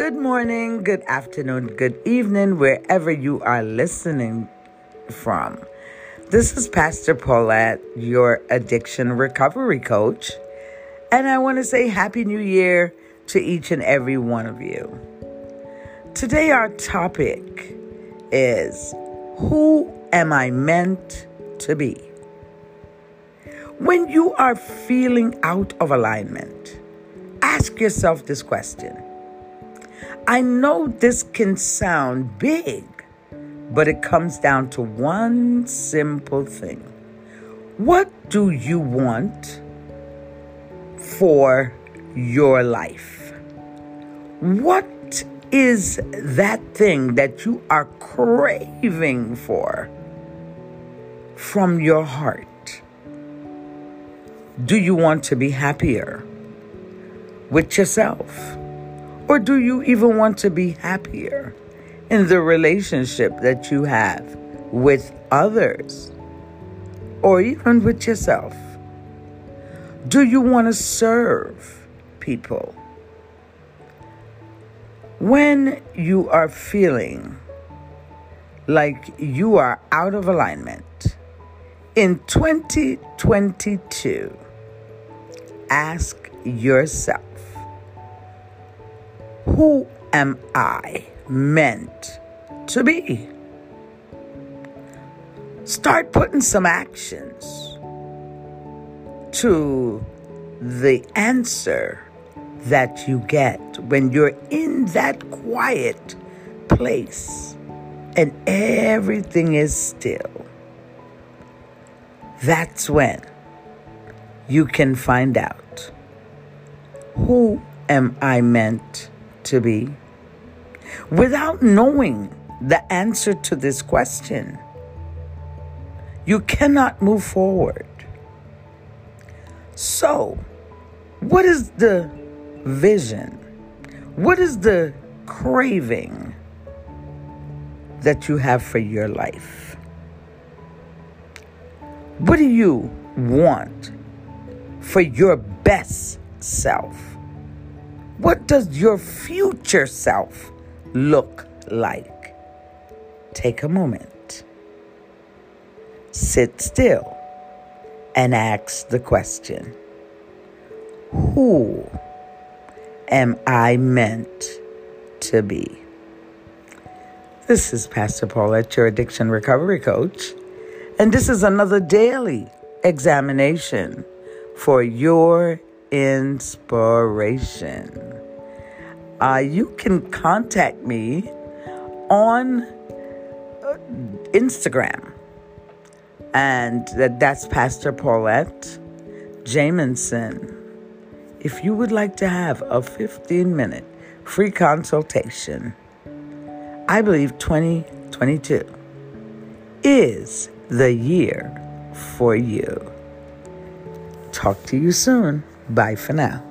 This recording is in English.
Good morning, good afternoon, good evening, wherever you are listening from. This is Pastor Paulette, your addiction recovery coach, and I want to say Happy New Year to each and every one of you. Today, our topic is Who am I meant to be? When you are feeling out of alignment, ask yourself this question. I know this can sound big, but it comes down to one simple thing. What do you want for your life? What is that thing that you are craving for from your heart? Do you want to be happier with yourself? Or do you even want to be happier in the relationship that you have with others or even with yourself? Do you want to serve people? When you are feeling like you are out of alignment in 2022, ask yourself who am I meant to be? Start putting some actions to the answer that you get when you're in that quiet place and everything is still. That's when you can find out who am I meant to be? Without knowing the answer to this question, you cannot move forward. So, what is the vision? What is the craving that you have for your life? What do you want for your best self? What does your future self look like? Take a moment, sit still, and ask the question Who am I meant to be? This is Pastor Paulette, your addiction recovery coach, and this is another daily examination for your inspiration. Uh, you can contact me on uh, Instagram, and that's Pastor Paulette Jamison. If you would like to have a 15 minute free consultation, I believe 2022 is the year for you. Talk to you soon. Bye for now.